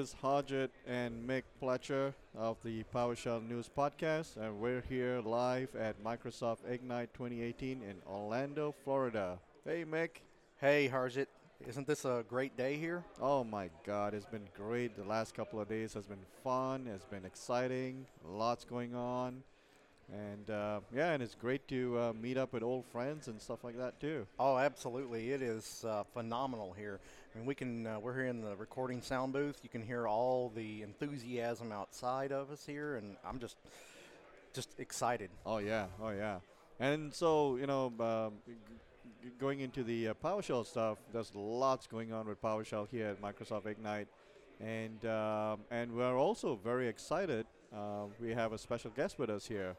Hello, everyone. This is Harjit and Mick Pletcher of the PowerShell News Podcast, and we're here live at Microsoft Ignite 2018 in Orlando, Florida. Hey, Mick. Hey, Harjit. Isn't this a great day here? Oh my God, it's been great. The last couple of days has been fun, has been exciting, lots going on. And uh, yeah, and it's great to uh, meet up with old friends and stuff like that too. Oh, absolutely! It is uh, phenomenal here. I mean, we can uh, we're here in the recording sound booth. You can hear all the enthusiasm outside of us here, and I'm just just excited. Oh yeah, oh yeah. And so you know, um, g- going into the uh, PowerShell stuff, there's lots going on with PowerShell here at Microsoft Ignite, and um, and we're also very excited. Uh, we have a special guest with us here.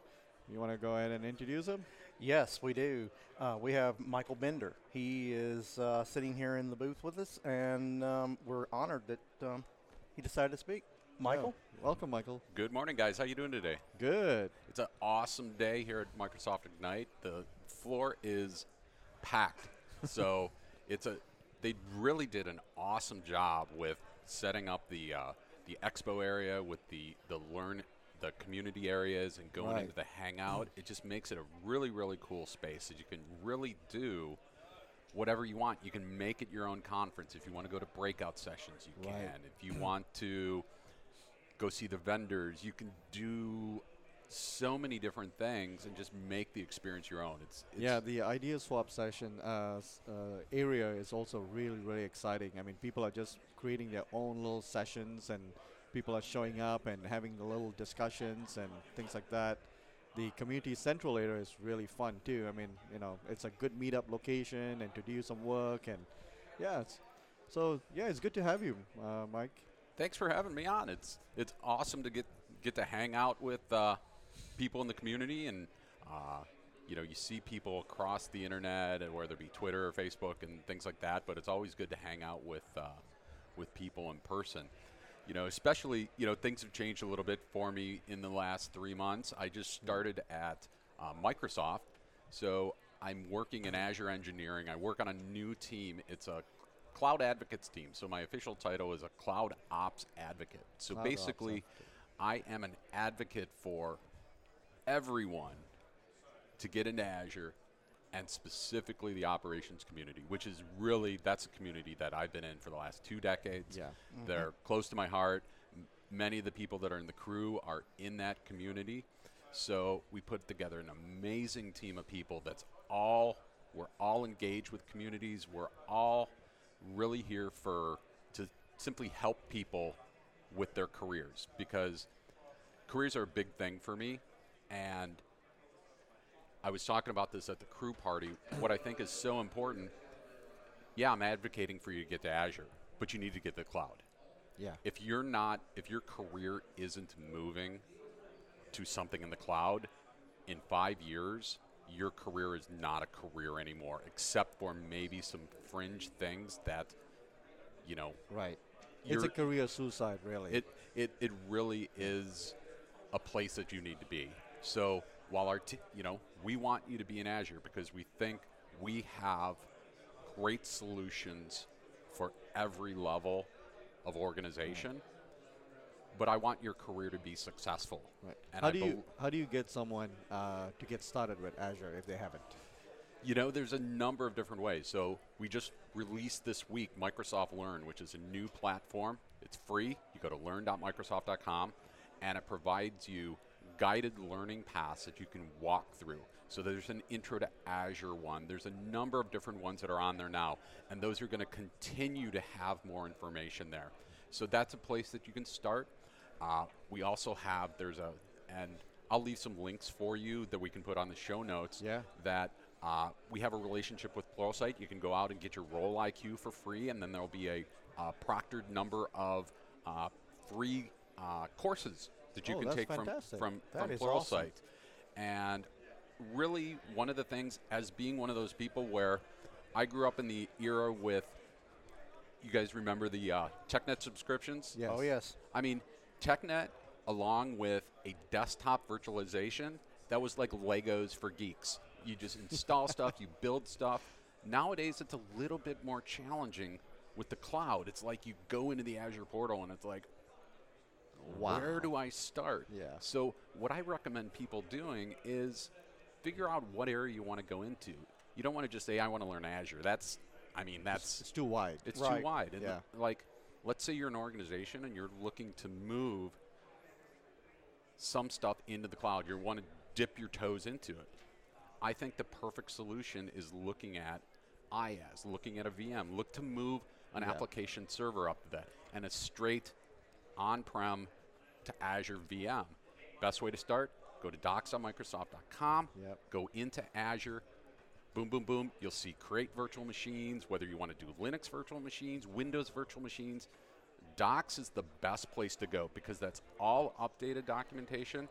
You want to go ahead and introduce him? Yes, we do. Uh, we have Michael Bender. He is uh, sitting here in the booth with us, and um, we're honored that um, he decided to speak. Michael, Yeah. welcome, Michael. Good morning, guys. How you doing today? Good. It's an awesome day here at Microsoft Ignite. The floor is packed, so it's a. They really did an awesome job with setting up the uh, the expo area with the the learn the community areas and going Right. into the hangout. It just makes it a really really cool space that you can really do whatever you want. You can make it your own conference. If you want to go to breakout sessions, you Right. can. If you want to go see the vendors, you can do so many different things and just make the experience your own. It's, it's yeah, the idea swap session uh, uh, area is also really, really exciting. I mean, people are just creating their own little sessions, and people are showing up and having the little discussions and things like that. The community central area is really fun too. I mean, you know, it's a good meetup location and to do some work, and yeah, so yeah, it's good to have you, uh, Mike. Thanks for having me on. It's it's awesome to get get to hang out with uh, people in the community, and uh, you know you see people across the internet, and whether it be Twitter or Facebook and things like that. But it's always good to hang out with uh, with people in person. You know, especially you know things have changed a little bit for me in the last three months. I just started at uh, Microsoft, so I'm working in Azure engineering. I work on a new team. It's a cloud advocates team. So my official title is a cloud ops advocate. So Cloud basically. I am an advocate for everyone to get into Azure and specifically the operations community, which is really that's a community that I've been in for the last two decades. Yeah. Mm-hmm. They're close to my heart. M- Many of the people that are in the Krewe are in that community. So we put together an amazing team of people that's all we're all engaged with communities. We're all really here for to simply help people with their careers because careers are a big thing for me and I was talking about this at the Krewe party. What I think is so important, yeah, I'm advocating for you to get to Azure, but you need to get to the cloud. Yeah. If you're not, if your career isn't moving to something in the cloud, in five years, your career is not a career anymore, except for maybe some fringe things that, you know, Right. It's a career suicide, really. it, it, it really is a place that you need to be. So while our, t- you know, we want you to be in Azure because we think we have great solutions for every level of organization. But I want your career to be successful. Right. How I do you how do you get someone uh, to get started with Azure if they haven't? You know, there's a number of different ways. So we just released this week Microsoft Learn, which is a new platform. It's free. You go to learn.microsoft.com, and it provides you guided learning paths that you can walk through. So there's an intro to Azure one. There's a number of different ones that are on there now, and those are going to continue to have more information there. So that's a place that you can start. Uh, we also have there's a and I'll leave some links for you that we can put on the show notes. Yeah. That uh, we have a relationship with Pluralsight. You can go out and get your role IQ for free, and then there will be a uh, proctored number of uh, free uh, courses that you Oh, can take fantastic. from from, That from is Pluralsight. And really, one of the things, as being one of those people where I grew up in the era with, you guys remember the uh, TechNet subscriptions? Yes. Oh yes. I mean, TechNet, along with a desktop virtualization, that was like Legos for geeks. You just install stuff, you build stuff. Nowadays, it's a little bit more challenging with the cloud, it's like you go into the Azure portal and it's like, Wow. where do I start? Yeah. So what I recommend people doing is figure out what area you want to go into. You don't want to just say I want to learn Azure. That's, I mean, that's It's too wide. it's Right. too wide. And Yeah. like, let's say you're an organization and you're looking to move some stuff into the cloud. You want to dip your toes into it. I think the perfect solution is looking at IaaS, looking at a VM. Look to move an Yeah. application server up to that, and a straight on-prem to Azure VM. Best way to start: go to docs.microsoft.com. Yep. Go into Azure. Boom, boom, boom. You'll see create virtual machines, whether you want to do Linux virtual machines, Windows virtual machines. Docs is the best place to go because that's all updated documentation.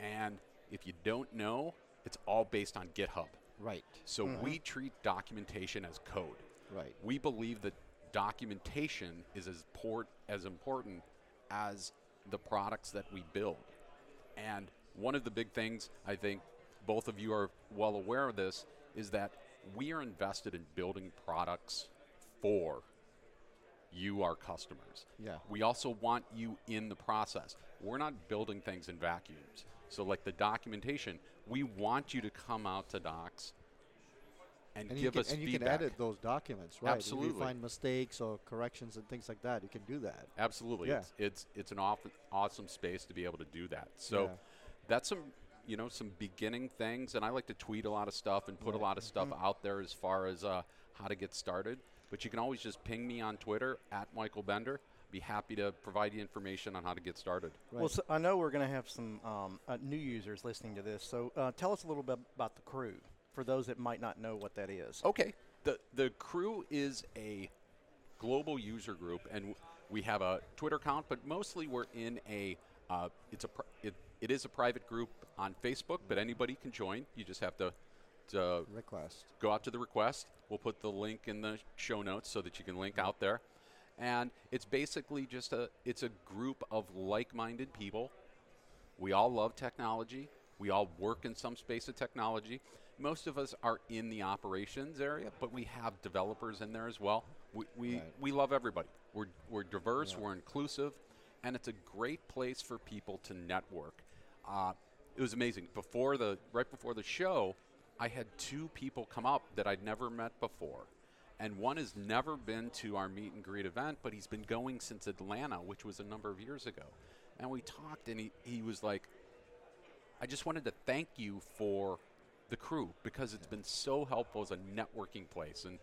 And if you don't know, it's all based on GitHub. Right. So mm-hmm. we treat documentation as code. Right. We believe that documentation is as, port, as important as the products that we build. And one of the big things I think both of you are well aware of this is that we are invested in building products for you, our customers. Yeah. We also want you in the process. We're not building things in vacuums. So, like the documentation, we want you to come out to Docs and, And give you can, us and you feedback. can edit those documents, right? If Absolutely. you find mistakes or corrections and things like that, you can do that. Absolutely. Yeah. It's, it's it's an aw- awesome space to be able to do that. So Yeah. that's some you know some beginning things and I like to tweet a lot of stuff and put a lot of stuff Mm-hmm. out there as far as uh, how to get started. But you can always just ping me on Twitter at Michael Bender. Be happy to provide you information on how to get started. Right. Well, so I know we're going to have some um, uh, new users listening to this. So uh, tell us a little bit about the Krewe for those that might not know what that is. Okay. The the Krewe is a global user group, and we have a Twitter account, but mostly we're in a uh, it's a pri- it, it is a private group on Facebook, but anybody can join. You just have to to Request. go out to the request. We'll put the link in the show notes so that you can link out there. And it's basically just a it's a group of like-minded people. We all love technology. We all work in some space of technology. Most of us are in the operations area, but we have developers in there as well. We, we, Right. we love everybody. We're, we're diverse, Yeah. we're inclusive, and it's a great place for people to network. Uh, it was amazing. Before the right before the show, I had two people come up that I'd never met before. And one has never been to our meet and greet event, but he's been going since Atlanta, which was a number of years ago. And we talked, and he, he was like, I just wanted to thank you for the Krewe because it's been so helpful as a networking place. And,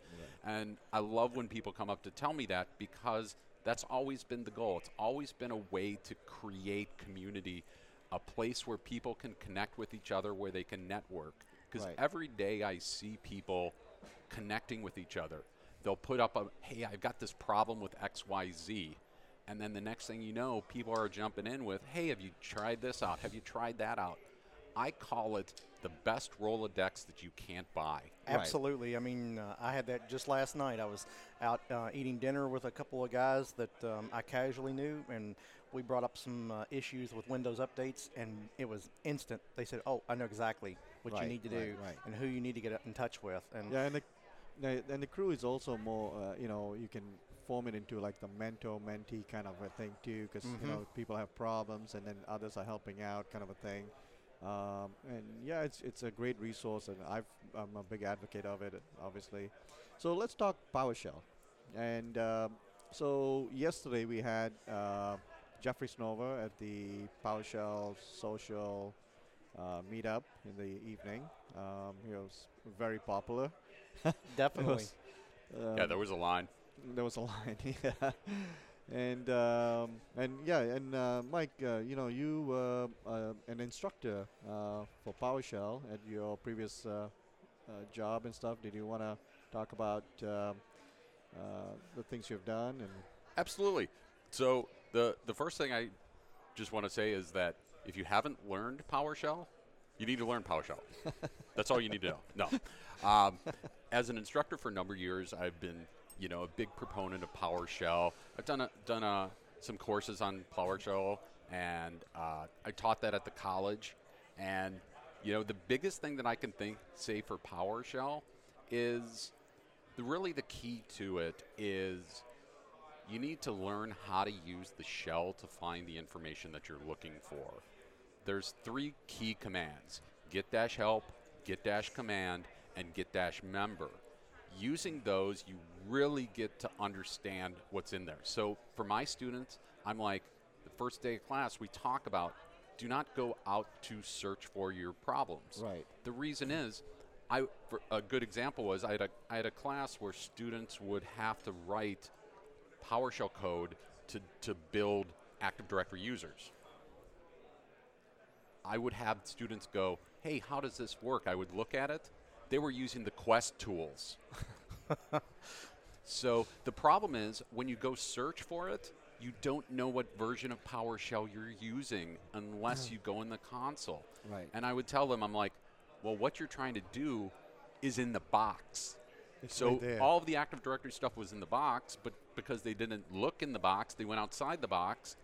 and I love when people come up to tell me that because that's always been the goal. It's always been a way to create community, a place where people can connect with each other, where they can network. Because Right. every day I see people connecting with each other. They'll put up a, hey, I've got this problem with XYZ. And then the next thing you know, people are jumping in with, hey, have you tried this out? Have you tried that out? I call it the best Rolodex that you can't buy. Right. Absolutely. I mean, uh, I had that just last night. I was out uh, eating dinner with a couple of guys that um, I casually knew, and we brought up some uh, issues with Windows updates, and it was instant. They said, "Oh, I know exactly what Right, you need to do right. and who you need to get in touch with." And Yeah, and the, the and the Krewe is also more. Uh, you know, you can form it into like the mentor mentee kind of a thing too, because Mhm. you know people have problems and then others are helping out, kind of a thing. Um, and yeah, it's it's a great resource, and I've, I'm a big advocate of it, obviously. So let's talk PowerShell. And um, so yesterday we had uh, Jeffrey Snover at the PowerShell social uh, meetup in the evening. Um, he was very popular. definitely. yeah, Um, there was a line. there was a line, yeah. And um, and yeah, and uh, Mike, uh, you know, you uh, uh, an instructor uh, for PowerShell at your previous uh, uh, job and stuff. Did you want to talk about the things you've done and Absolutely. So the the first thing I just want to say is that if you haven't learned PowerShell, you need to learn PowerShell. That's all you need to know. No. Um, as an instructor for a number of years, I've been you know a big proponent of PowerShell. I've done a, done a, some courses on PowerShell, and uh, I taught that at the college. And you know the biggest thing that I can think say for PowerShell is the, really the key to it is you need to learn how to use the shell to find the information that you're looking for. There's three key commands get dash help, get dash command, and get dash member. Using those, you really get to understand what's in there. So for my students, I'm like, the first day of class, we talk about do not go out to search for your problems. Right. The reason is, I for a good example was I had a I had a class where students would have to write PowerShell code to to build Active Directory users. I would have students go, "Hey, how does this work?" I would look at it. They were using the Quest tools. so the problem is when you go search for it, you don't know what version of PowerShell you're using unless you go in the console. Right. And I would tell them, I'm like, well, what you're trying to do is in the box. It's so right all of the Active Directory stuff was in the box, but because they didn't look in the box, they went outside the box.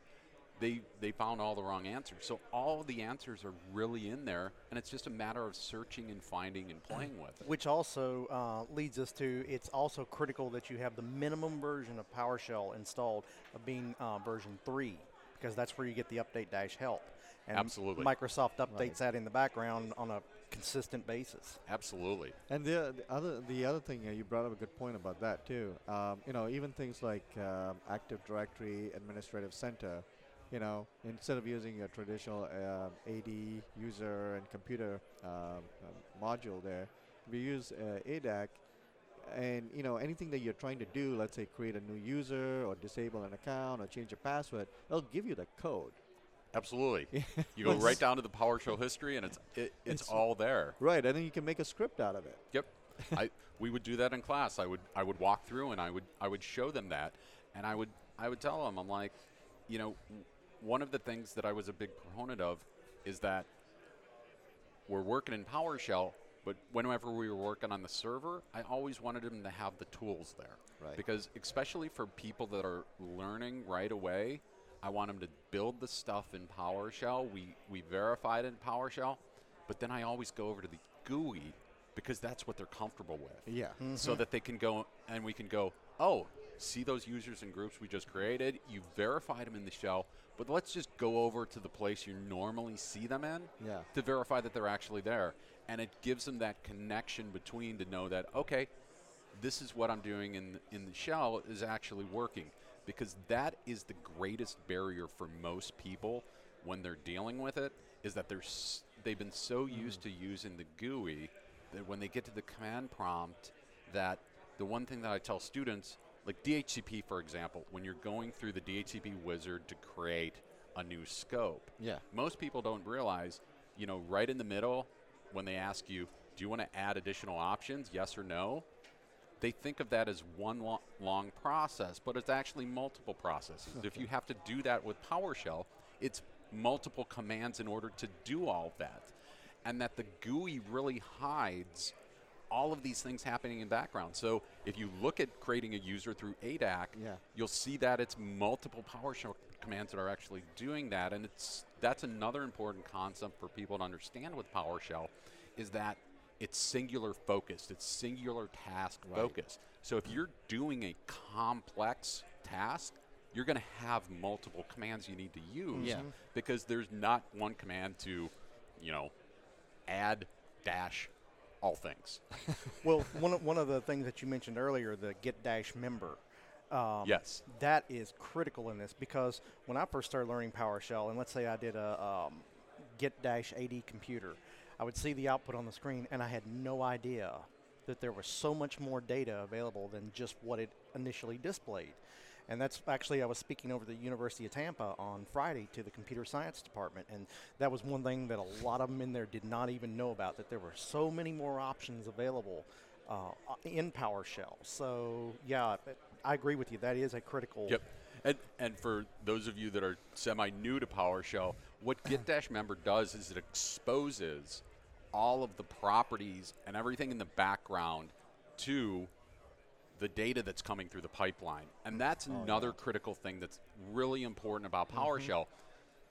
They they found all the wrong answers. So all the answers are really in there, and it's just a matter of searching and finding and playing with it. Which also uh, leads us to it's also critical that you have the minimum version of PowerShell installed of being uh, version 3 because that's where you get the update dash help. And Absolutely. Microsoft updates Right. that in the background on a consistent basis. Absolutely. And the, the other the other thing uh, you brought up a good point about that too. Um, you know, even things like um, Active Directory Administrative Center. You know, instead of using a traditional uh, AD user and computer um, uh, module there, we use uh, ADAC. And you know anything that you're trying to do, let's say create a new user or disable an account or change a password, it'll give you the code. Absolutely. You go right down to the PowerShell history, and it's it, it's, It's- all there. Right, and then you can make a script out of it. Yep. I we would do that in class. I would I would walk through and I would I would show them that, and I would I would tell them I'm like, you know, one of the things that I was a big proponent of is that we're working in PowerShell, but whenever we were working on the server, I always wanted them to have the tools there. Right. Because especially for people that are learning right away, I want them to build the stuff in PowerShell. We we verify it in PowerShell, but then I always go over to the GUI because that's what they're comfortable with Yeah. Mm-hmm. so that they can go and we can go, oh, see those users and groups we just created? You verified them in the shell, but let's just go over to the place you normally see them in Yeah. to verify that they're actually there. And it gives them that connection between to know that, okay, this is what I'm doing in, in the shell is actually working. Because that is the greatest barrier for most people when they're dealing with it, is that they're s- they've been so mm-hmm. used to using the GUI that when they get to the command prompt, that the one thing that I tell students, like DHCP for example, when you're going through the DHCP wizard to create a new scope, Yeah. most people don't realize, you know, right in the middle, when they ask you, do you want to add additional options, yes or no? They think of that as one lo- long process, but it's actually multiple processes. if you have to do that with PowerShell, it's multiple commands in order to do all of that. And that the GUI really hides all of these things happening in background. So if you look at creating a user through ADAC, Yeah. you'll see that it's multiple PowerShell commands that are actually doing that, and it's that's another important concept for people to understand with PowerShell, is that it's singular focused, it's singular task Right. focused. So if you're doing a complex task, you're going to have multiple commands you need to use Yeah. because there's not one command to, you know, add dash all things. well, one of, one of the things that you mentioned earlier, the get dash member. Um, yes. That is critical in this because when I first started learning PowerShell, and let's say I did a um, get dash AD computer, I would see the output on the screen, and I had no idea that there was so much more data available than just what it initially displayed. And that's actually, I was speaking over the University of Tampa on Friday to the computer science department, and that was one thing that a lot of them in there did not even know about that there were so many more options available uh, in PowerShell. So, yeah, I agree with you. That is a critical. Yep. And, and for those of you that are semi new to PowerShell, what Get Dash Member does is it exposes all of the properties and everything in the background to the data that's coming through the pipeline. And oh, that's another critical thing that's really important about mm-hmm. PowerShell.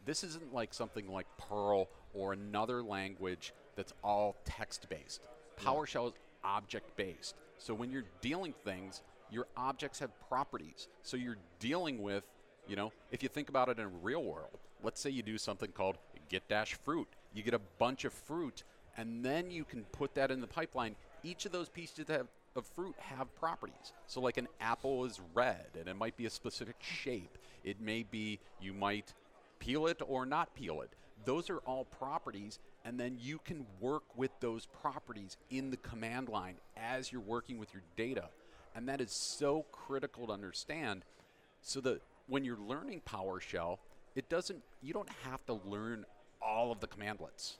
This isn't like something like Perl or another language that's all text based. PowerShell is object based. So when you're dealing things, your objects have properties. So you're dealing with, you know, if you think about it in real world, let's say you do something called get dash fruit. You get a bunch of fruit, and then you can put that in the pipeline. Each of those pieces have, of fruit have properties. So, like an apple is red, and it might be a specific shape. It may be you might peel it or not peel it. Those are all properties, and then you can work with those properties in the command line as you're working with your data. And that is so critical to understand so that when you're learning PowerShell, it doesn't you don't have to learn all of the commandlets.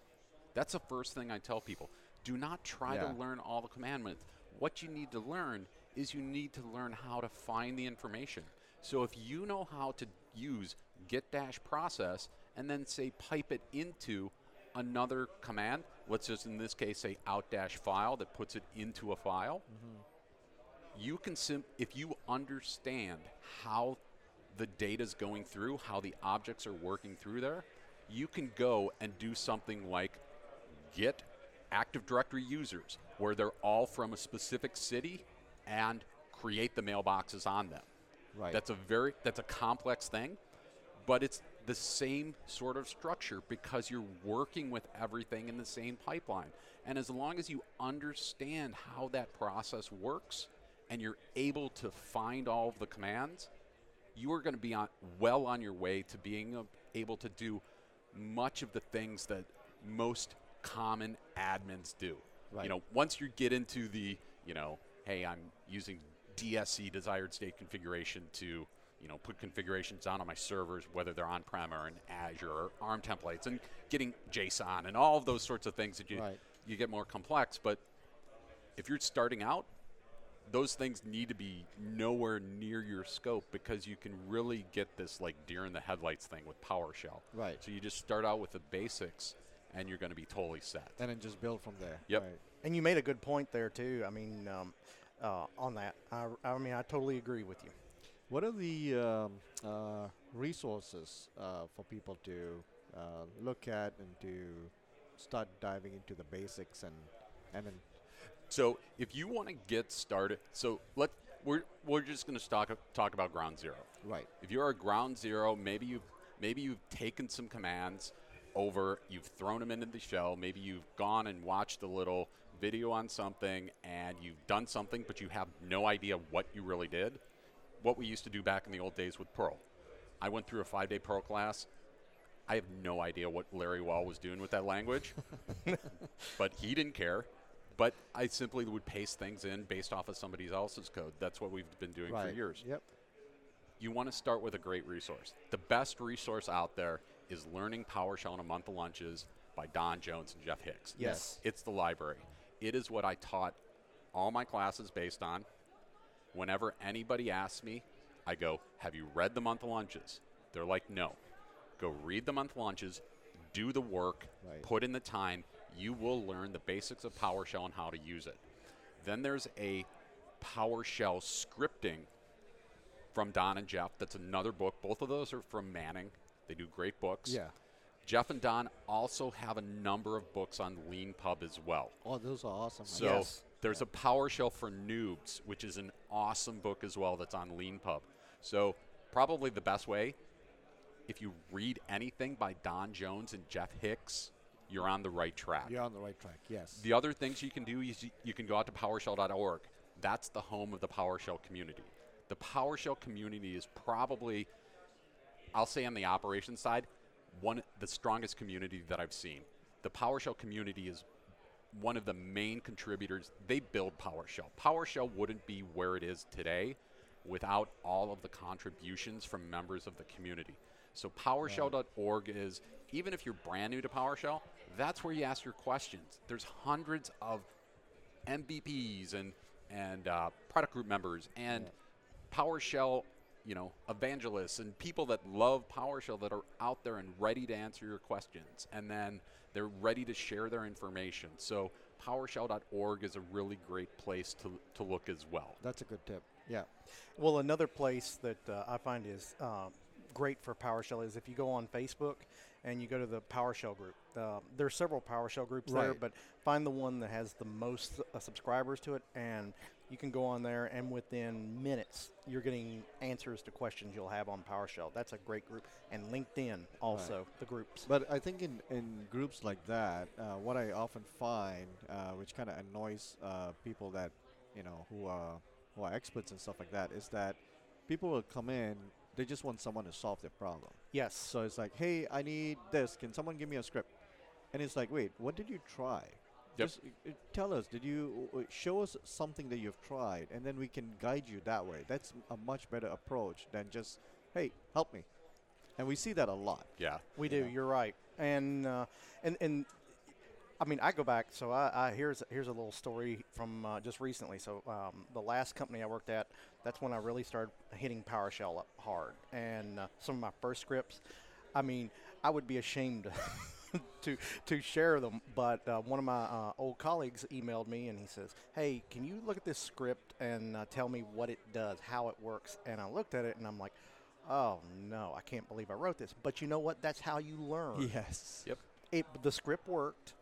That's the first thing I tell people. Do not try Yeah. to learn all the commandments. What you need to learn is you need to learn how to find the information. So if you know how to use get dash process and then say pipe it into another command, let's just in this case say out dash file that puts it into a file, mm-hmm. you can sim- if you understand how the data is going through, how the objects are working through there, you can go and do something like get Active Directory users, where they're all from a specific city, and create the mailboxes on them. Right. That's a very that's a complex thing, but it's the same sort of structure because you're working with everything in the same pipeline. And as long as you understand how that process works and you're able to find all of the commands, you are going to be on well on your way to being able to do much of the things that most common admins do. Right. You know, once you get into the, you know, hey, I'm using DSC desired state configuration to, you know, put configurations down on my servers, whether they're on-prem or in Azure or ARM templates, and getting JSON and all of those sorts of things that you Right. you get more complex. But if you're starting out, those things need to be nowhere near your scope because you can really get this like deer in the headlights thing with PowerShell. Right. So you just start out with the basics, and you're going to be totally set. and then just build from there. Yep. Right. And you made a good point there too. I mean, um, uh, on that, I, I mean, I totally agree with you. What are the um, uh, resources uh, for people to uh, look at and to start diving into the basics and and then So if you want to get started, so let we're we're just going to talk talk about ground zero. right If you're a ground zero, maybe you've maybe you've taken some commands over, you've thrown them into the shell, maybe you've gone and watched a little video on something and you've done something but you have no idea what you really did. What we used to do back in the old days with Perl. I went through a 5-day Perl class. I have no idea what Larry Wall was doing with that language. but he didn't care. But I simply would paste things in based off of somebody else's code. That's what we've been doing right for years Yep. you want to start with a great resource. The best resource out there is Learning PowerShell in a Month of Lunches by Don Jones and Jeff Hicks. Yes. It's the library. It is what I taught all my classes based on. Whenever anybody asks me, I go, Have you read the Month of Lunches? They're like, No. Go read the Month of Lunches, do the work, Right. put in the time. You will learn the basics of PowerShell and how to use it. Then there's a PowerShell scripting from Don and Jeff. That's another book. Both of those are from Manning. They do great books. Yeah. Jeff and Don also have a number of books on LeanPub as well. Oh, those are awesome. So Yes. there's a PowerShell for Noobs, which is an awesome book as well that's on LeanPub. So probably the best way, if you read anything by Don Jones and Jeff Hicks, you're on the right track. You're on the right track. Yes. The other things you can do is you- you can go out to PowerShell.org. That's the home of the PowerShell community. The PowerShell community is probably, I'll say on the operations side, one the strongest community that I've seen. The PowerShell community is one of the main contributors. They build PowerShell. PowerShell wouldn't be where it is today without all of the contributions from members of the community. So PowerShell.org is, even if you're brand new to PowerShell, that's where you ask your questions. There's hundreds of MVPs and and uh, product group members and PowerShell, you know, evangelists and people that love PowerShell that are out there and ready to answer your questions, and then they're ready to share their information. So PowerShell.org is a really great place to to look as well. That's a good tip. Yeah. Well, another place that uh, I find is uh, great for PowerShell is if you go on Facebook and you go to the PowerShell group. Uh, there are several PowerShell groups there, but find the one that has the most uh, subscribers to it, and You can go on there, and within minutes, you're getting answers to questions you'll have on PowerShell. That's a great group, and LinkedIn also the groups. But I think in, in groups like that, uh, what I often find, uh, which kind of annoys uh, people that you know who are who are experts and stuff like that, is that people will come in, they just want someone to solve their problem. yes, So it's like, hey, I need this. Can someone give me a script? And it's like, wait, what did you try? Yep. Just uh, tell us. Did you uh, uh, show us something that you've tried, and then we can guide you that way. That's a much better approach than just, hey, help me. And we see that a lot. Yeah. we do. Yeah. You're right, and uh, and and. I mean, I go back. So I, I here's here's a little story from uh, just recently. So um, the last company I worked at, that's when I really started hitting PowerShell up hard. And uh, some of my first scripts, I mean, I would be ashamed to to share them. But uh, one of my uh, old colleagues emailed me and he says, "Hey, can you look at this script and uh, tell me what it does, how it works?" And I looked at it and I'm like, "Oh no, I can't believe I wrote this." But you know what? That's how you learn. Yes. Yep. It the script worked.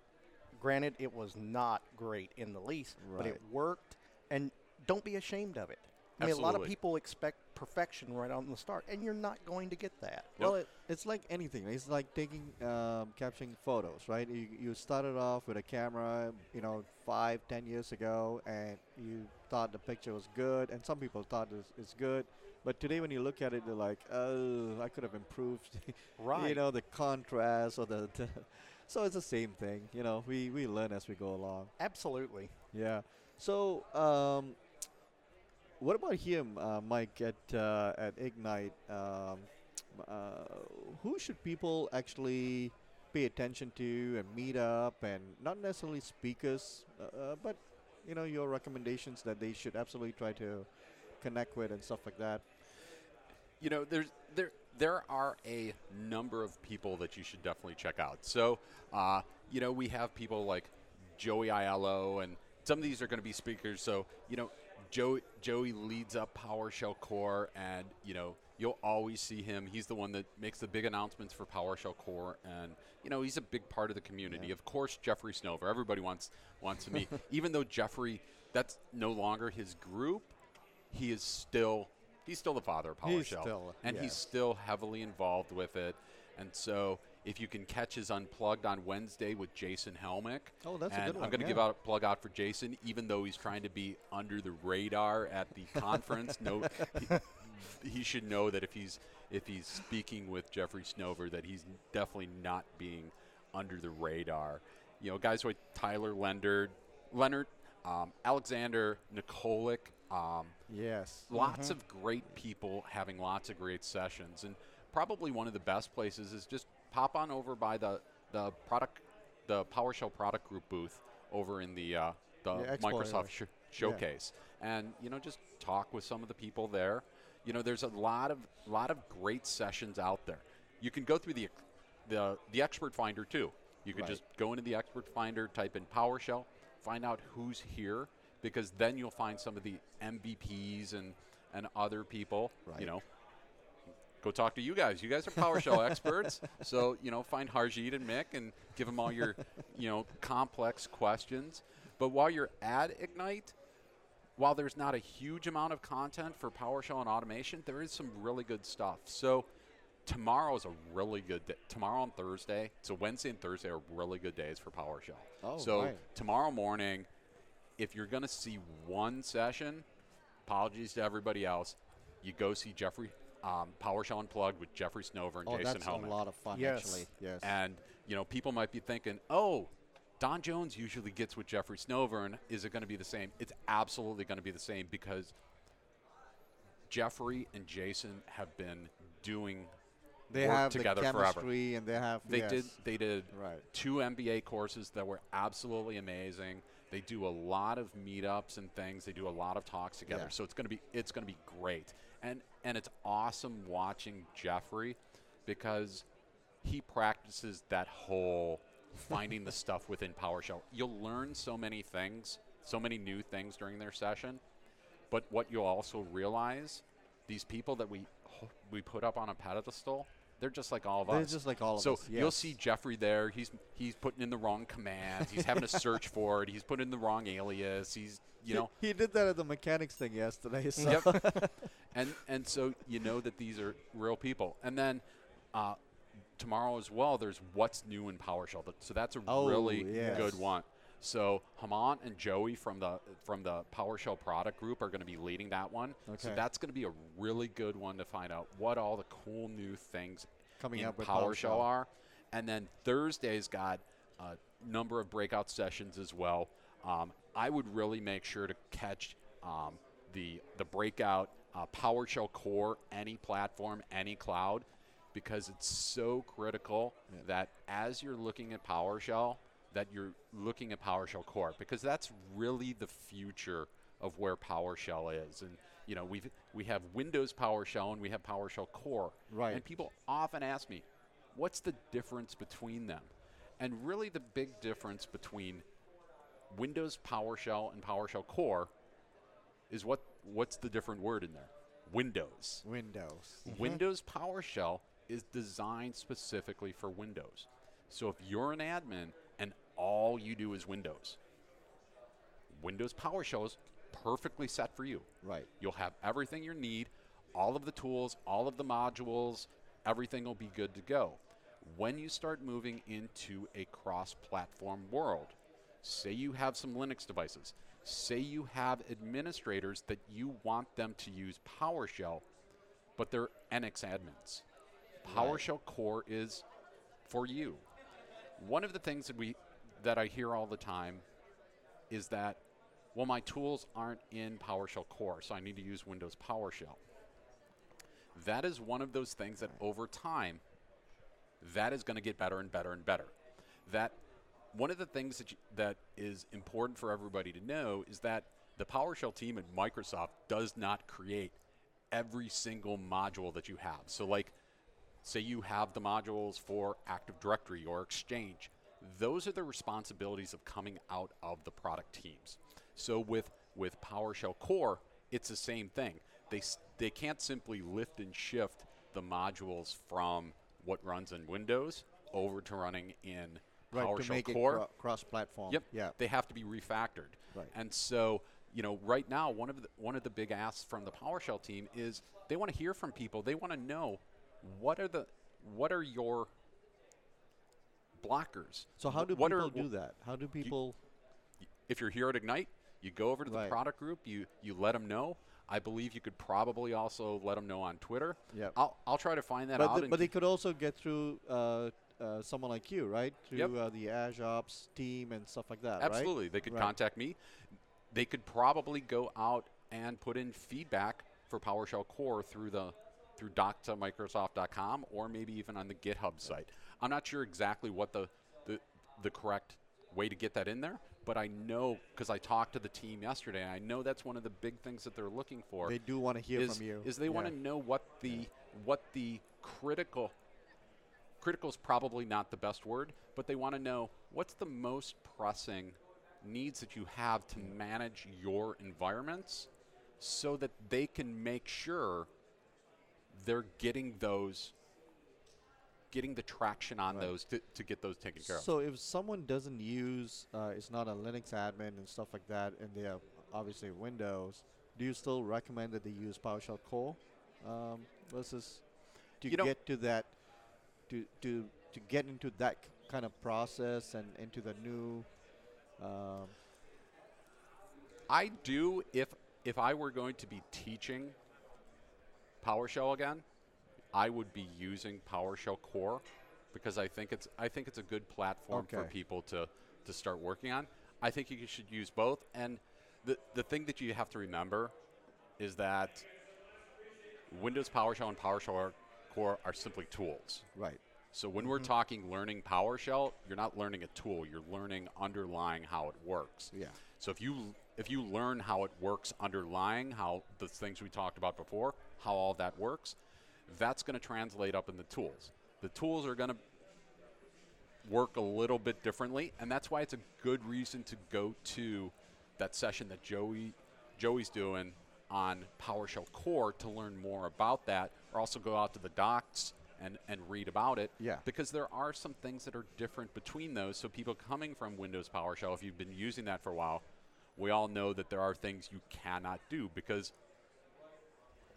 Granted, it was not great in the least, but it worked. And don't be ashamed of it. I mean, a lot of people expect perfection right on the start, and you're not going to get that. Well, it, it's like anything. It's like taking, um, capturing photos, right? You, you started off with a camera, you know, five, ten years ago, and you thought the picture was good, and some people thought it's, it's good. But today, when you look at it, you're like, oh, I could have improved, Right. you know, the contrast or the, the. So it's the same thing, you know. We we learn as we go along. Absolutely. Yeah. So, um, what about him, uh, Mike, at uh, at Ignite? Um, uh, who should people actually pay attention to and meet up, and not necessarily speakers, uh, uh, but you know your recommendations that they should absolutely try to connect with and stuff like that. you know there's there there are a number of people that you should definitely check out so uh, you know we have people like joey aiello and some of these are going to be speakers so you know joey joey leads up powershell core and you know you'll always see him. He's the one that makes the big announcements for powershell core and you know he's a big part of the community. Yeah. of course jeffrey snover. Everybody wants wants to meet even though jeffrey that's no longer his group he is still he's still the father of He's PowerShell, still- and he's still heavily involved with it. And so, if you can catch his unplugged on Wednesday with Jason Helmick, Oh, that's a and good I'm going to give out a plug out for Jason, even though he's trying to be under the radar at the conference. No, he, he should know that if he's if he's speaking with Jeffrey Snover, that he's definitely not being under the radar. You know, guys like Tyler Leonhardt, Leonhardt, um, Aleksandar Nikolic. Um, Yes. lots of great people having lots of great sessions and probably one of the best places is just pop on over by the the product the PowerShell product group booth over in the uh, the Yeah. Microsoft sh- showcase and you know just talk with some of the people there you know there's a lot of lot of great sessions out there you can go through the the the expert finder too you can Right. just go into the expert finder type in PowerShell find out who's here because then you'll find some of the MVPs and and other people. Right. You know, go talk to you guys. You guys are PowerShell experts, so you know find Harjeet and Mick and give them all your you know complex questions. But while you're at Ignite, while there's not a huge amount of content for PowerShell and automation, there is some really good stuff. So tomorrow is a really good day. Tomorrow and Thursday, so Wednesday and Thursday are really good days for PowerShell. Oh, so right. tomorrow morning, if you're going to see one session, apologies to everybody else, you go see Jeffrey um, PowerShell Unplugged with Jeffrey Snover and Oh, Jason that's Helmick. a lot of fun, Yes. actually. Yes. And you know, people might be thinking, "Oh, Don Jones usually gets with Jeffrey Snover, and is it going to be the same?" It's absolutely going to be the same because Jeffrey and Jason have been doing they work have together the forever. chemistry, and they have. They yes. did. They did Right. two MVA courses that were absolutely amazing. They do a lot of meetups and things. They do a lot of talks together. Yeah. So it's going to be it's going to be great. And and it's awesome watching Jeffrey because he practices that whole finding the stuff within PowerShell. You'll learn so many things, so many new things during their session. But what you'll also realize, these people that we we put up on a pedestal, They're just like all of us. They're just like all of so us, you'll see Jeffrey there. He's he's putting in the wrong commands. He's having to search for it. He's putting in the wrong alias. He's you know he did that at the mechanics thing yesterday. So Yep. and and so you know that these are real people. And then uh, tomorrow as well, there's what's new in PowerShell. So that's a Oh, really yes. good one. So Haman and Joey from the from the PowerShell product group are going to be leading that one. Okay. So that's going to be a really good one to find out what all the cool new things Coming up with PowerShell PowerShell. are. And then Thursday's got a number of breakout sessions as well. Um, I would really make sure to catch um, the the breakout uh, PowerShell core, any platform, any cloud, because it's so critical that as you're looking at PowerShell, that you're looking at PowerShell core, because that's really the future of where PowerShell is. And you know, we we have Windows PowerShell and we have PowerShell core. Right. And people often ask me, what's the difference between them? And really, the big difference between Windows PowerShell and PowerShell Core is what what's the different word in there? Windows. Windows. Mm-hmm. Windows PowerShell is designed specifically for Windows. So if you're an admin all you do is Windows, Windows PowerShell is perfectly set for you. Right. You'll have everything you need, all of the tools, all of the modules, everything will be good to go. When you start moving into a cross platform world, say you have some Linux devices, say you have administrators that you want them to use PowerShell, but they're NX admins. PowerShell Core is for you. One of the things that we that I hear all the time is that well my tools aren't in PowerShell Core, so I need to use Windows PowerShell. That is one of those things that over time that is going to get better and better and better. That one of the things that you, that is important for everybody to know is that the PowerShell team at Microsoft does not create every single module that you have. So like say you have the modules for Active Directory or Exchange. Those are the responsibilities of coming out of the product teams. So with with PowerShell Core, it's the same thing. They they can't simply lift and shift the modules from what runs in Windows over to running in Right. PowerShell Core. cro- cross-platform. Yep. Yeah. They have to be refactored. Right. And so, you know, right now one of the one of the big asks from the PowerShell team is they want to hear from people. They want to know what are the what are your blockers. So how do what people are, do that? How do people? If you're here at Ignite, you go over to the Right. product group, you you let them know. I believe you could probably also let them know on Twitter. Yeah, I'll, I'll try to find that But, out. the- but they could also get through uh, uh, someone like you, right? Through Yep. uh, the Azure Ops team and stuff like that. Absolutely. They could Right. contact me. They could probably go out and put in feedback for PowerShell Core through the through doc.microsoft.com or maybe even on the GitHub site. I'm not sure exactly what the the, the correct way to get that in there, but I know because I talked to the team yesterday. and I know that's one of the big things that they're looking for. They do want to hear is, from you. is they want to know what the what the critical critical is probably not the best word, but they want to know what's the most pressing needs that you have to manage your environments so that they can make sure they're getting those getting the traction on Right. those to, to get those taken care of. So if someone doesn't use, uh, is not a Linux admin and stuff like that, and they have obviously Windows, do you still recommend that they use PowerShell Core um, versus to You get to that, to to to get into that kind of process and into the new. Um, I do if if I were going to be teaching PowerShell again, I would be using PowerShell Core because I think it's I think it's a good platform for people to to start working on. I think you should use both and the the thing that you have to remember is that Windows PowerShell and PowerShell Core are simply tools. right. So when we're mm-hmm. talking learning PowerShell, you're not learning a tool, you're learning underlying how it works. Yeah. So if you if you learn how it works underlying, how the things we talked about before, how all that works, that's going to translate up in the tools. The tools are going to work a little bit differently, and that's why it's a good reason to go to that session that Joey Joey's doing on PowerShell Core to learn more about that, or also go out to the docs and, and read about it. Yeah. Because there are some things that are different between those. So people coming from Windows PowerShell, if you've been using that for a while, we all know that there are things you cannot do because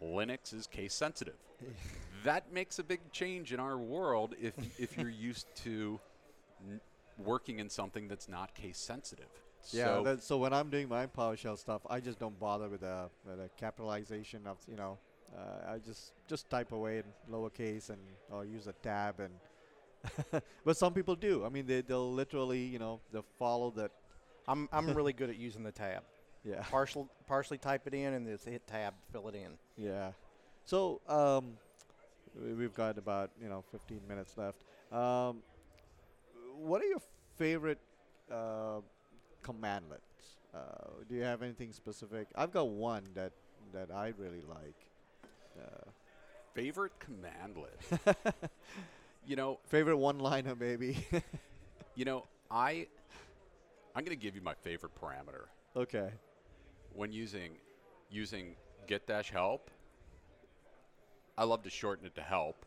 Linux is case sensitive. That makes a big change in our world if if you're used to n- working in something that's not case sensitive. Yeah. So that, so when I'm doing my PowerShell stuff, I just don't bother with the, with the capitalization of you know. Uh, I just just type away in lowercase and or use a tab and. but some people do. I mean, they they'll literally you know they'll follow that. I'm I'm really good at using the tab. Yeah. Partial, partially type it in and just hit tab, fill it in. Yeah. So um, we- we've got about you know 15 minutes left. Um, what are your favorite uh, commandlets? Uh, do you have anything specific? I've got one that that I really like. Uh, favorite commandlet. you know, favorite one-liner, maybe. you know, I I'm going to give you my favorite parameter okay. when using using get dash help. I love to shorten it to help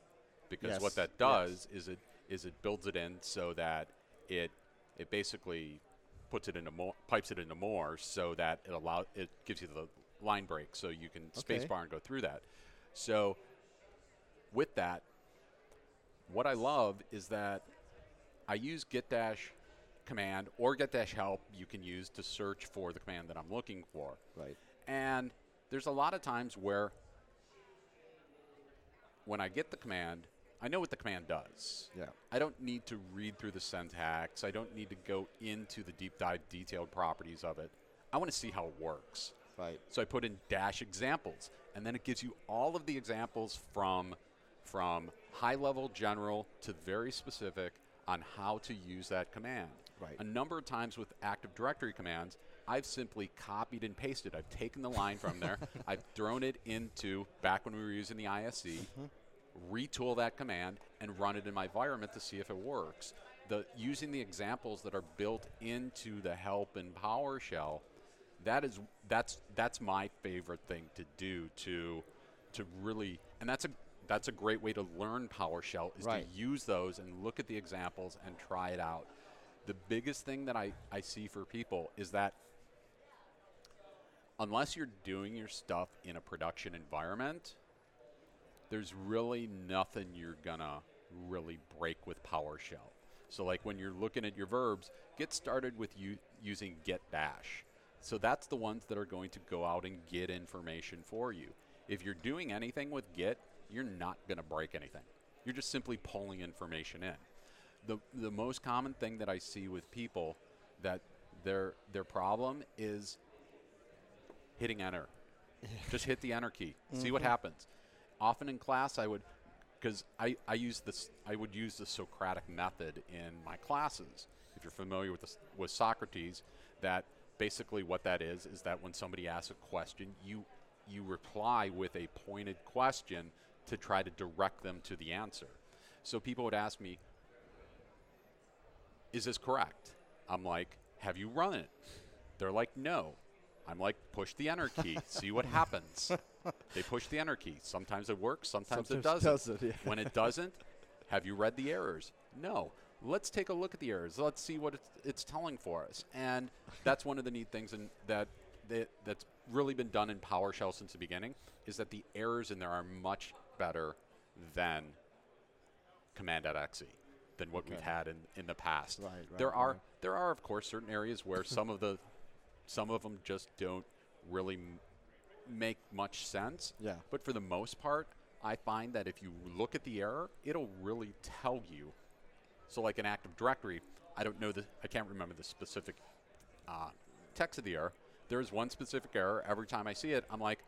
because Yes, what that yes. does is it is it builds it in so that it it basically puts it into more pipes it into more so that it allow it gives you the line break so you can Okay. spacebar and go through that. So with that, what I love is that I use get dash command or get dash help you can use to search for the command that I'm looking for. Right. And there's a lot of times where when I get the command, I know what the command does. Yeah. I don't need to read through the syntax. I don't need to go into the deep dive detailed properties of it. I want to see how it works. Right. So I put in dash examples, and then it gives you all of the examples from from high level general to very specific on how to use that command. Right. A number of times with Active Directory commands, I've simply copied and pasted. I've taken the line from there, I've thrown it into back when we were using the ISE, mm-hmm. retool that command, and run it in my environment to see if it works. The using the examples that are built into the help in PowerShell, that is that's that's my favorite thing to do to to really and that's a that's a great way to learn PowerShell is Right. to use those and look at the examples and try it out. The biggest thing that I, I see for people is that unless you're doing your stuff in a production environment, there's really nothing you're gonna really break with PowerShell. So like when you're looking at your verbs, get started with you using get dash. So that's the ones that are going to go out and get information for you. If you're doing anything with get, you're not going to break anything. You're just simply pulling information in. The the most common thing that I see with people that their their problem is hitting enter. Just hit the enter key. See what mm-hmm. happens. Often in class, I would, because I, I use this, I would use the Socratic method in my classes. If you're familiar with this, with Socrates, that basically what that is is that when somebody asks a question, you you reply with a pointed question to try to direct them to the answer. So people would ask me, "Is this correct?" I'm like, "Have you run it?" They're like, "No." I'm like, "Push the enter key, see what happens." they push the enter key. Sometimes it works, sometimes, it doesn't. doesn't, yeah. when it doesn't, have you read the errors? No. Let's take a look at the errors. Let's see what it's, it's telling for us. And that's one of the neat things in, that, that that's really been done in PowerShell since the beginning is that the errors in there are much better than command.exe than what we've had in, in the past. Right, right, there are right. there are of course certain areas where some of the some of them just don't really m- make much sense. Yeah. But for the most part, I find that if you look at the error, it'll really tell you. So, like an Active Directory, I don't know the, I can't remember the specific uh, text of the error. There is one specific error. Every time I see it, I'm like,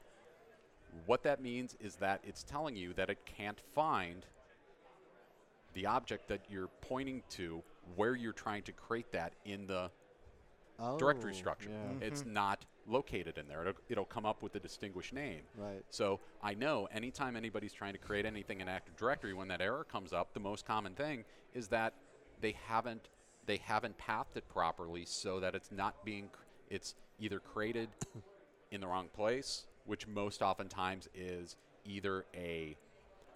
what that means is that it's telling you that it can't find the object that you're pointing to where you're trying to create that in the directory Oh, structure. Yeah. It's not located in there. It'll, it'll come up with a distinguished name. Right. So I know anytime anybody's trying to create anything in Active Directory, when that error comes up, the most common thing is that they haven't they haven't pathed it properly, so that it's not being it's either created in the wrong place, which most oftentimes is either a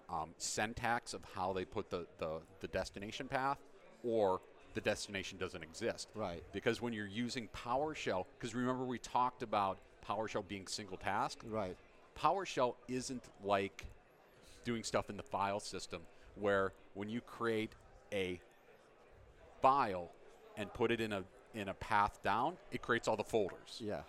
um, syntax of how they put the, the, the destination path, or the destination doesn't exist. Right. Because when you're using PowerShell, because remember we talked about PowerShell being single task. Right. PowerShell isn't like doing stuff in the file system where when you create a file and put it in a in a path down, it creates all the folders. Yeah.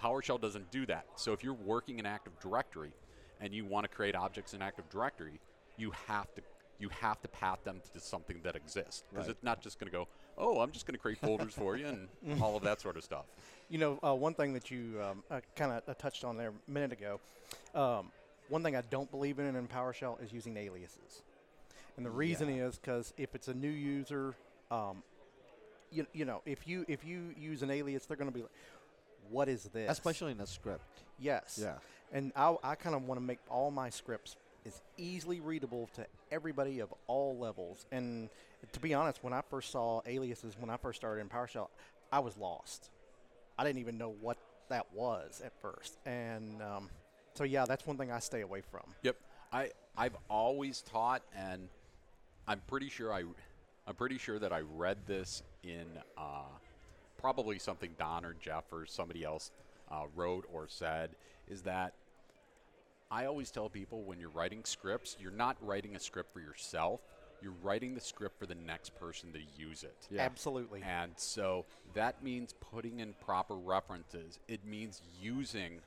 PowerShell doesn't do that. So if you're working in Active Directory and you want to create objects in Active Directory, you have to you have to path them to something that exists because Right. it's not just going to go, oh, I'm just going to create folders for you and all of that sort of stuff. You know, uh, one thing that you um, uh, kind of uh, touched on there a minute ago. Um, one thing I don't believe in in PowerShell is using aliases, and the reason Yeah. is because if it's a new user, um, you, you know, if you if you use an alias, they're going to be like, "What is this?" Especially in a script. yes, Yeah. And I, I kind of want to make all my scripts as easily readable to everybody of all levels. And to be honest, when I first saw aliases, when I first started in PowerShell, I was lost. I didn't even know what that was at first. And um, so, yeah, that's one thing I stay away from. Yep. I I've always taught, and I'm pretty sure I, I'm pretty sure that I read this in uh, probably something Don or Jeff or somebody else uh, wrote or said is that I always tell people when you're writing scripts, you're not writing a script for yourself. You're writing the script for the next person to use it. Yeah. Absolutely. And so that means putting in proper references. It means using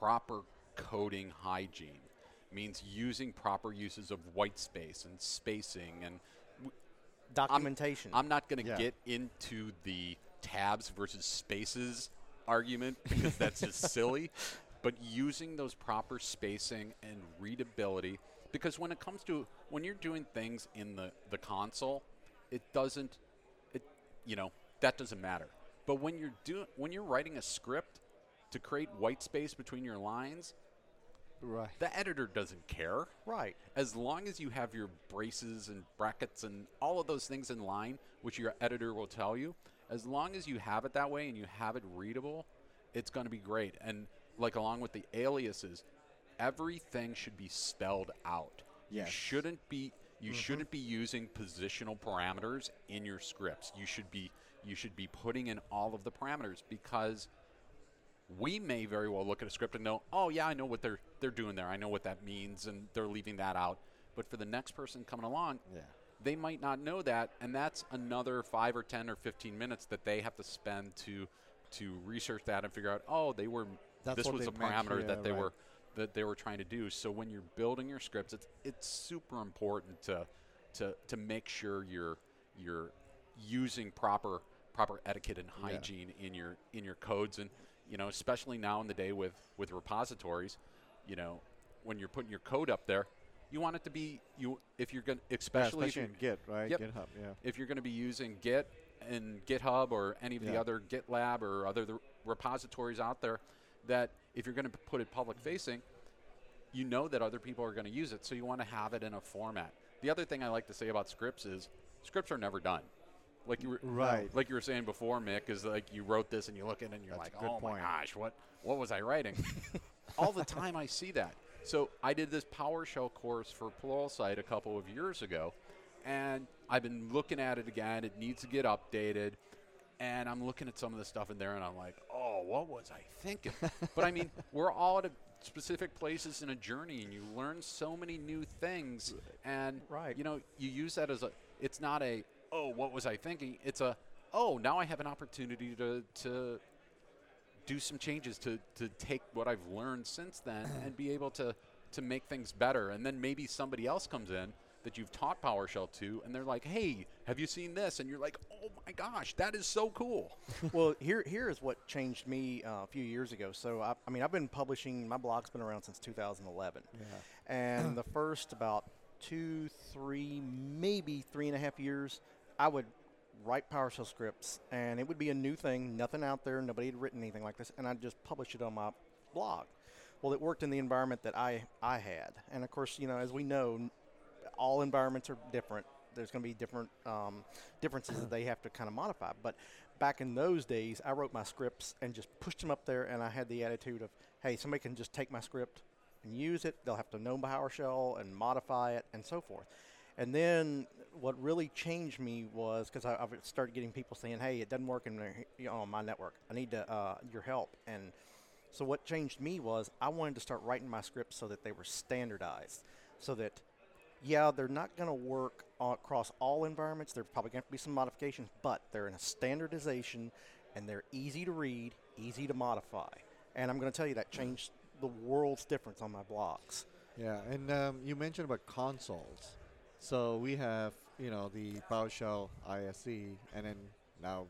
proper coding hygiene. Means using proper uses of white space and spacing and Documentation. I'm not going to Yeah. get into the tabs versus spaces argument because that's just silly. But using those proper spacing and readability, because when it comes to when you're doing things in the, the console, it doesn't, it you know that doesn't matter. But when you're doing when you're writing a script to create white space between your lines, Right. the editor doesn't care right. as long as you have your braces and brackets and all of those things in line, which your editor will tell you, as long as you have it that way and you have it readable, it's going to be great. And like along with the aliases, everything should be spelled out. You shouldn't be you mm-hmm. shouldn't be using positional parameters in your scripts. You should be you should be putting in all of the parameters because we may very well look at a script and know, oh yeah, I know what they're they're doing there. I know what that means, and they're leaving that out. But for the next person coming along, Yeah. they might not know that, and that's another five or ten or fifteen minutes that they have to spend to to research that and figure out, oh, they were That's this what was a parameter that they right. were that they were trying to do. So when you're building your scripts, it's it's super important to to to make sure you're you're using proper proper etiquette and Yeah. hygiene in your in your codes and you know especially now in the day with with repositories you know when you're putting your code up there you want it to be you if you're going to Yeah, especially, if you're- in Git, right? Yep. GitHub, yeah. if you're going to be using Git and GitHub or any of the other GitLab or other the repositories out there, that if you're going to put it public facing, you know that other people are going to use it, so you want to have it in a format. The other thing I like to say about scripts is scripts are never done. Like you were, Right. like you were saying before, Mick, is like you wrote this and you look at it and you're That's like, good oh point. my gosh, what what was I writing? All the time I see that. So I did this PowerShell course for Pluralsight a couple of years ago, and I've been looking at it again. It needs to get updated, and I'm looking at some of the stuff in there, and I'm like, oh, what was I thinking? but I mean, we're all at a specific places in a journey, and you learn so many new things, and Right. you know, you use that as a. It's not a oh, what was I thinking? It's a oh, now I have an opportunity to to do some changes to to take what I've learned since then and be able to to make things better. And then maybe somebody else comes in that you've taught PowerShell to, and they're like, "Hey, have you seen this?" And you're like, "Oh my gosh, that is so cool!" well, here here is what changed me uh, a few years ago. So I, I mean, I've been publishing. My blog's been around since 2011, and the first about two, three, maybe three and a half years, I would write PowerShell scripts, and it would be a new thing, nothing out there, nobody had written anything like this, and I'd just publish it on my blog. Well, it worked in the environment that I I had, and of course, you know, as we know, all environments are different. There's going to be different um, differences that they have to kind of modify. But back in those days, I wrote my scripts and just pushed them up there, and I had the attitude of, hey, somebody can just take my script and use it. They'll have to know PowerShell and modify it and so forth. And then what really changed me was because I, I started getting people saying, "Hey, it doesn't work in the, you know, on my network. I need to, uh, your help." And so what changed me was I wanted to start writing my scripts so that they were standardized, so that yeah, they're not going to work across all environments. There's probably going to be some modifications, but they're in a standardization and they're easy to read, easy to modify. And I'm going to tell you that changed the world's difference on my blogs. Yeah, and um, you mentioned about consoles. So we have, you know, the PowerShell ISE and then now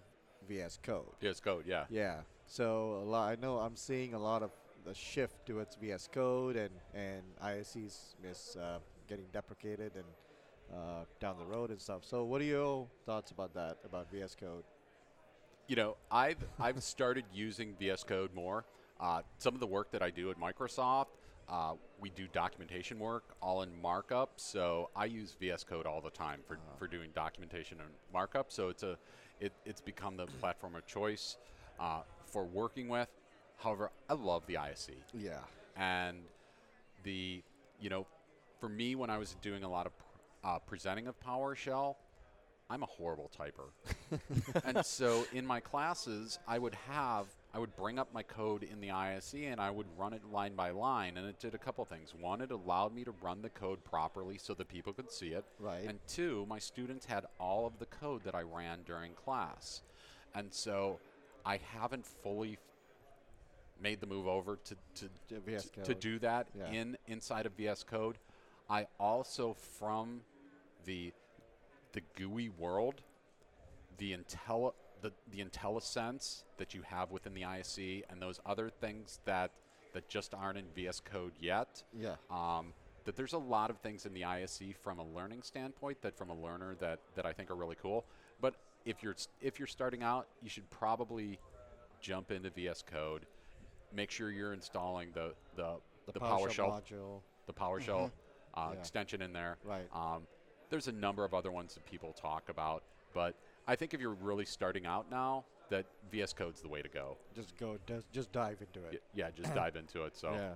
VS Code. VS Code, yeah. Yeah. So a lot, I know I'm seeing a lot of the shift towards VS Code and and ISE is, is uh, getting deprecated and uh, down the road and stuff. So what are your thoughts about that about VS Code? You know, I've I've started using VS Code more. Uh, some of the work that I do at Microsoft, uh, we do documentation work all in markup. So I use VS Code all the time for, uh-huh. for doing documentation and markup. So it's a it, it's become the platform of choice uh, for working with. However, I love the ISE. Yeah. And the you know, for me when I was doing a lot of uh, presenting of PowerShell, I'm a horrible typer. and so in my classes, I would have, I would bring up my code in the ISE and I would run it line by line. And it did a couple things. One, it allowed me to run the code properly so that people could see it. Right. And two, my students had all of the code that I ran during class. And so I haven't fully made the move over to, to, to, to do that yeah. in inside of VS Code. I also, from the the GUI world, the Intel the, the IntelliSense that you have within the ISE and those other things that that just aren't in VS Code yet. Yeah. Um, that there's a lot of things in the ISE from a learning standpoint that from a learner that, that I think are really cool. But if you're if you're starting out, you should probably jump into VS Code. Make sure you're installing the the, the, the PowerShell, PowerShell module. the PowerShell mm-hmm. Uh, yeah. extension in there. Right. Um, there's a number of other ones that people talk about, but I think if you're really starting out now, that VS Code's the way to go. Just go, just, just dive into it. yeah, just dive into it. So. Yeah.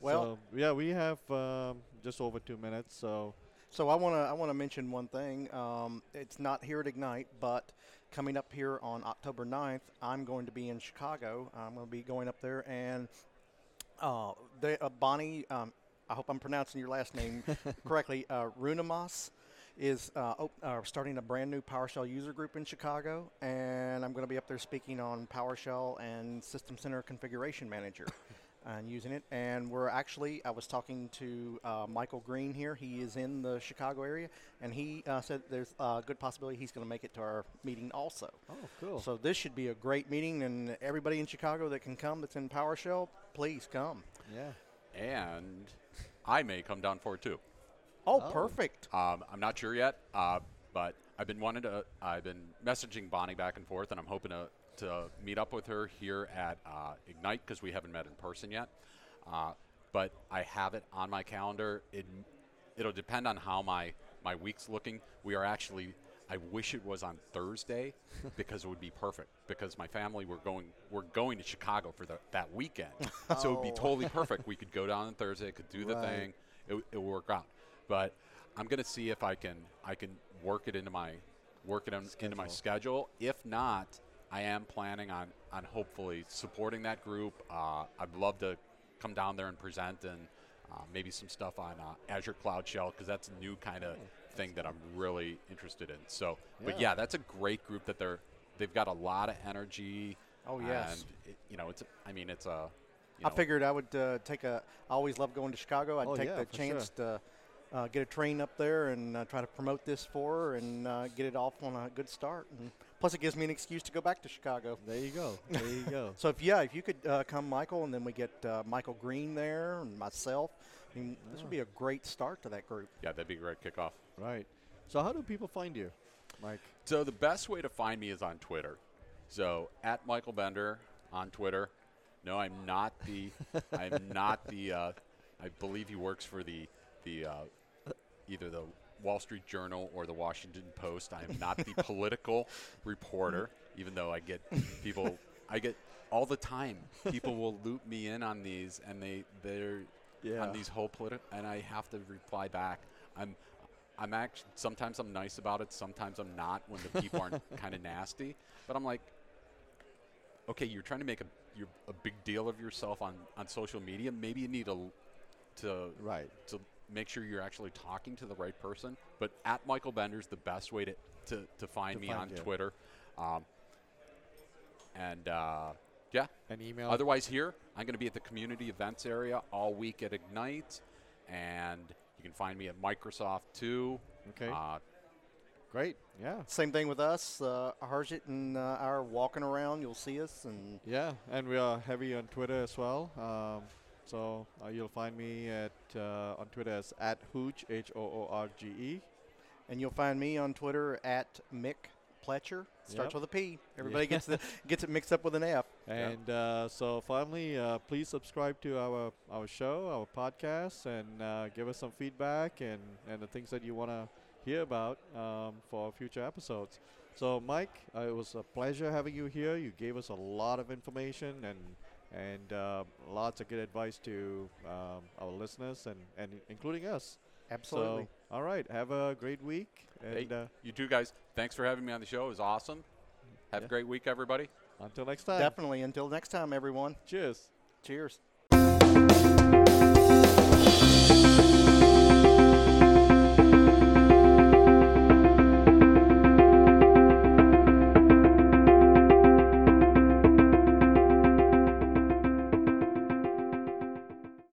Well, so, yeah, we have um, just over two minutes, so. So I want to I want to mention one thing. Um, it's not here at Ignite, but coming up here on October 9th, I'm going to be in Chicago. I'm going to be going up there, and uh, they, uh, Bonnie um, I hope I'm pronouncing your last name correctly, uh, is uh, op- uh, starting a brand new PowerShell user group in Chicago, and I'm going to be up there speaking on PowerShell and System Center Configuration Manager. and using it, and we're actually. I was talking to uh, Michael Green here. He is in the Chicago area, and he uh, said there's a good possibility he's going to make it to our meeting also. Oh, cool! So this should be a great meeting, and everybody in Chicago that can come that's in PowerShell, please come. Yeah. And I may come down for it too. Oh, oh. perfect. Um, I'm not sure yet, uh, but I've been wanting to. I've been messaging Bonnie back and forth, and I'm hoping to to meet up with her here at uh, Ignite because we haven't met in person yet. Uh, but I have it on my calendar. It it'll depend on how my my week's looking. We are actually. I wish it was on Thursday because it would be perfect. Because my family we're going we're going to Chicago for the, that weekend, oh. so it would be totally perfect. We could go down on Thursday, could do the right. thing, it, it would work out. But I'm going to see if I can I can work it into my work it in, into my schedule. If not, I am planning on on hopefully supporting that group. Uh, I'd love to come down there and present and uh, maybe some stuff on uh, Azure Cloud Shell because that's a new kind of thing that I'm really interested in. So, yeah. but yeah, that's a great group that they're they've got a lot of energy. Oh yes, and it, you know it's I mean it's a. I figured I would uh, take a. I always love going to Chicago. I'd oh, take yeah, the chance sure. to uh, get a train up there and uh, try to promote this for her and uh, get it off on a good start. And plus, it gives me an excuse to go back to Chicago. There you go. There you go. so if yeah, if you could uh, come, Michael, and then we get uh, Michael Green there and myself. I mean, this would be a great start to that group. Yeah, that'd be a great kickoff. Right. So how do people find you, Mike? So the best way to find me is on Twitter. So at Michael Bender on Twitter. No, I'm not the. I'm not the. Uh, I believe he works for the the uh, either the Wall Street Journal or the Washington Post. I am not the political reporter, even though I get people. I get all the time. People will loop me in on these, and they they're Yeah. on these whole political, and I have to reply back. I'm I'm actually sometimes I'm nice about it, sometimes I'm not when the people aren't kind of nasty. But I'm like, okay, you're trying to make a you're a big deal of yourself on on social media. Maybe you need to to Right. to make sure you're actually talking to the right person. But at Michael Bender's the best way to to, to find To me find on you. Twitter. Um, and uh, yeah, An email. Otherwise, here I'm going to be at the community events area all week at Ignite, and you can find me at Microsoft too. Okay. Uh, Great. Yeah. Same thing with us. Uh, Harjit and uh, our walking around, you'll see us. And Yeah, and we are heavy on Twitter as well. Um, so uh, you'll find me at uh, on Twitter as at Hooge H O O R G E. and you'll find me on Twitter at Mick Pletcher. Starts Yep. with a P. Everybody gets the gets it mixed up with an F. And uh, so finally, uh, please subscribe to our our show, our podcast, and uh, give us some feedback and and the things that you want to hear about um, for future episodes. So Mike, uh, it was a pleasure having you here. You gave us a lot of information and and uh, lots of good advice to um, our listeners and and including us. Absolutely. So, all right. Have a great week. And hey, uh, you too, guys, thanks for having me on the show. It was awesome. Have Yeah. a great week, everybody. Until next time. Definitely. Until next time, everyone. Cheers. Cheers.